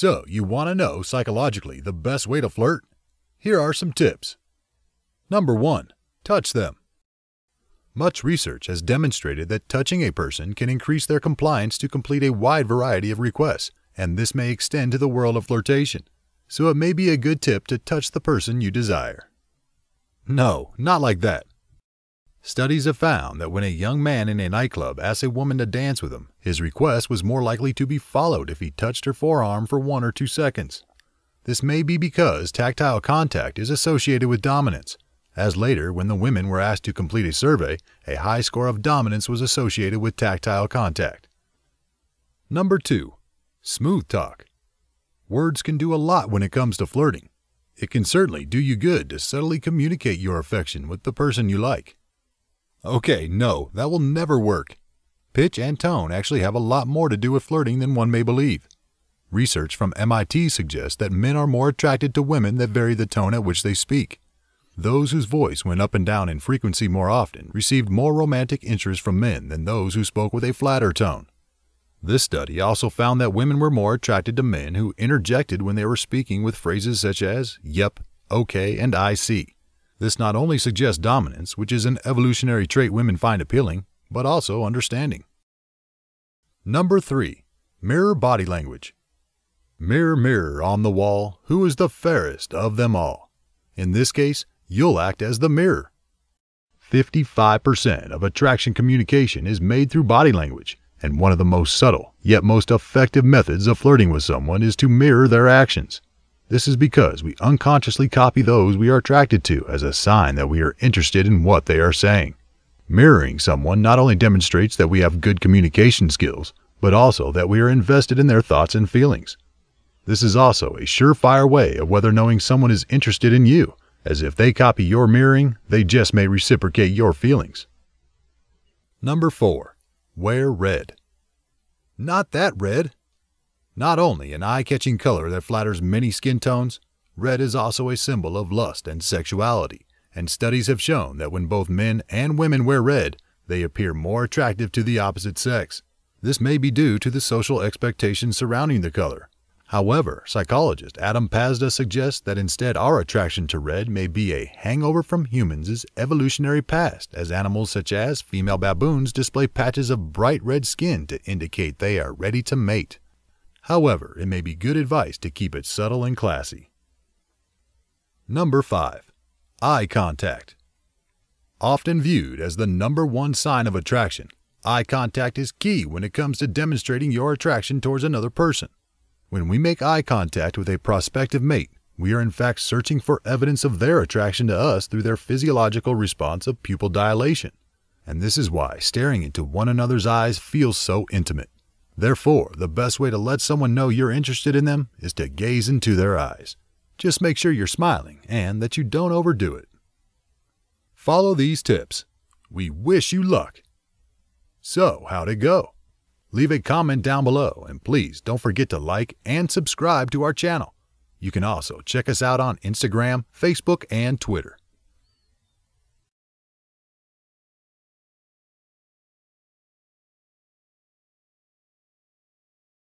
So, you want to know psychologically the best way to flirt? Here are some tips. Number 1. Touch them. Much research has demonstrated that touching a person can increase their compliance to complete a wide variety of requests, and this may extend to the world of flirtation. So, it may be a good tip to touch the person you desire. No, not like that. Studies have found that when a young man in a nightclub asks a woman to dance with him, his request was more likely to be followed if he touched her forearm for one or two seconds. This may be because tactile contact is associated with dominance, as later, when the women were asked to complete a survey, a high score of dominance was associated with tactile contact. Number 2. Smooth talk. Words can do a lot when it comes to flirting. It can certainly do you good to subtly communicate your affection with the person you like. Okay, no, that will never work. Pitch and tone actually have a lot more to do with flirting than one may believe. Research from MIT suggests that men are more attracted to women that vary the tone at which they speak. Those whose voice went up and down in frequency more often received more romantic interest from men than those who spoke with a flatter tone. This study also found that women were more attracted to men who interjected when they were speaking with phrases such as, yep, okay, and I see. This not only suggests dominance, which is an evolutionary trait women find appealing, but also understanding. Number 3. Mirror body language. Mirror, mirror on the wall, who is the fairest of them all? In this case, you'll act as the mirror. 55% of attraction communication is made through body language, and one of the most subtle, yet most effective methods of flirting with someone is to mirror their actions. This is because we unconsciously copy those we are attracted to as a sign that we are interested in what they are saying. Mirroring someone not only demonstrates that we have good communication skills, but also that we are invested in their thoughts and feelings. This is also a surefire way of whether knowing someone is interested in you, as if they copy your mirroring, they just may reciprocate your feelings. Number 4. Wear red. Not that red. Not only an eye catching color that flatters many skin tones, red is also a symbol of lust and sexuality, and studies have shown that when both men and women wear red, they appear more attractive to the opposite sex. This may be due to the social expectations surrounding the color. However, psychologist Adam Pazda suggests that instead our attraction to red may be a hangover from humans' evolutionary past, as animals such as female baboons display patches of bright red skin to indicate they are ready to mate. However, it may be good advice to keep it subtle and classy. Number 5. Eye contact. Often viewed as the number one sign of attraction, eye contact is key when it comes to demonstrating your attraction towards another person. When we make eye contact with a prospective mate, we are in fact searching for evidence of their attraction to us through their physiological response of pupil dilation. And this is why staring into one another's eyes feels so intimate. Therefore, the best way to let someone know you're interested in them is to gaze into their eyes. Just make sure you're smiling and that you don't overdo it. Follow these tips. We wish you luck. So, how'd it go? Leave a comment down below and please don't forget to like and subscribe to our channel. You can also check us out on Instagram, Facebook, and Twitter.